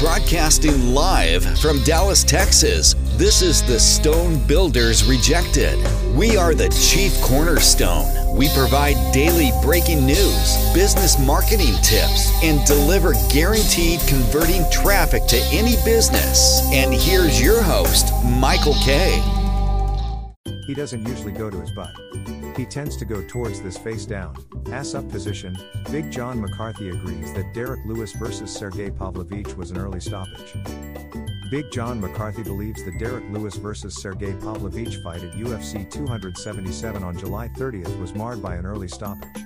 Broadcasting live from Dallas, Texas, this is the Stone Builders Rejected. We are the chief cornerstone. We provide daily breaking news, business marketing tips, and deliver guaranteed converting traffic to any business. And here's your host, Michael Kay. He doesn't usually go to his butt. He tends to go towards this face down, ass up position. Big John McCarthy agrees that Derrick Lewis versus Sergei Pavlovic was an early stoppage. Big John McCarthy believes the Derrick Lewis versus Sergei Pavlovic fight at UFC 277 on July 30th was marred by an early stoppage.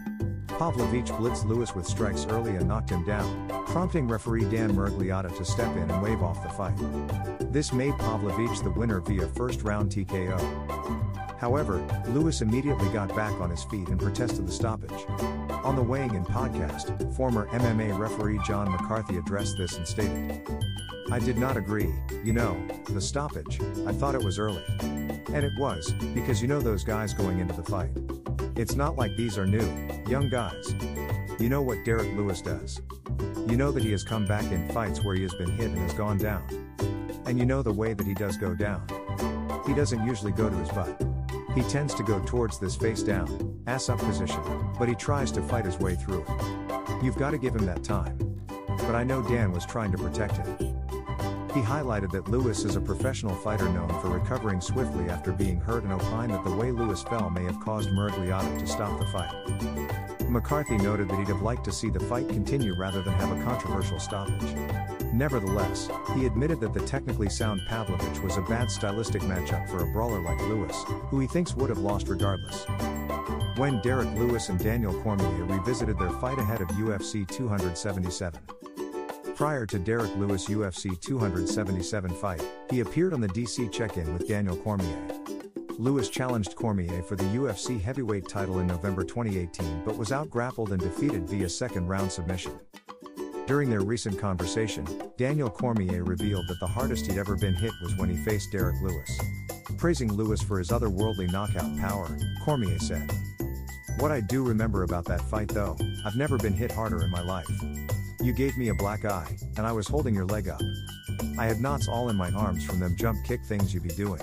Pavlovic blitzed Lewis with strikes early and knocked him down, prompting referee Dan Miragliotta to step in and wave off the fight. This made Pavlovic the winner via first round TKO. However, Lewis immediately got back on his feet and protested the stoppage. On the Weighing In podcast, former MMA referee John McCarthy addressed this and stated, I did not agree, you know, the stoppage, I thought it was early. And it was, because you know those guys going into the fight. It's not like these are new, young guys. You know what Derrick Lewis does. You know that he has come back in fights where he has been hit and has gone down. And you know the way that he does go down. He doesn't usually go to his butt. He tends to go towards this face down, ass up position, but he tries to fight his way through it. You've got to give him that time. But I know Dan was trying to protect him. He highlighted that Lewis is a professional fighter known for recovering swiftly after being hurt and opined that the way Lewis fell may have caused Miragliotta to stop the fight. McCarthy noted that he'd have liked to see the fight continue rather than have a controversial stoppage. Nevertheless, he admitted that the technically sound Pavlovic was a bad stylistic matchup for a brawler like Lewis, who he thinks would have lost regardless. When Derrick Lewis and Daniel Cormier revisited their fight ahead of UFC 277. Prior to Derrick Lewis' UFC 277 fight, he appeared on the DC check in with Daniel Cormier. Lewis challenged Cormier for the UFC heavyweight title in November 2018 but was outgrappled and defeated via second round submission. During their recent conversation, Daniel Cormier revealed that the hardest he'd ever been hit was when he faced Derrick Lewis. Praising Lewis for his otherworldly knockout power, Cormier said, What I do remember about that fight though, I've never been hit harder in my life. You gave me a black eye, and I was holding your leg up. I had knots all in my arms from them jump kick things you be doing.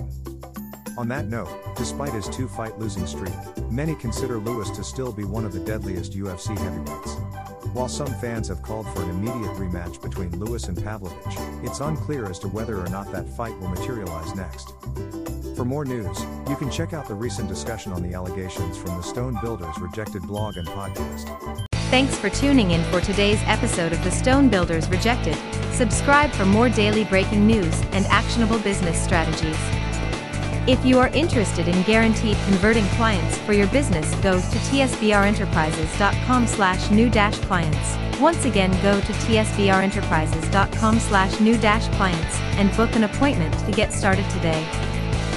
On that note, despite his two fight losing streak, many consider Lewis to still be one of the deadliest UFC heavyweights. While some fans have called for an immediate rematch between Lewis and Pavlovic, it's unclear as to whether or not that fight will materialize next. For more news, you can check out the recent discussion on the allegations from the Stone Builders Rejected blog and podcast. Thanks for tuning in for today's episode of the Stone Builders Rejected. Subscribe for more daily breaking news and actionable business strategies. If you are interested in guaranteed converting clients for your business, go to tsbrenterprises.com slash new dash clients. Once again, go to tsbrenterprises.com slash new dash clients and book an appointment to get started today.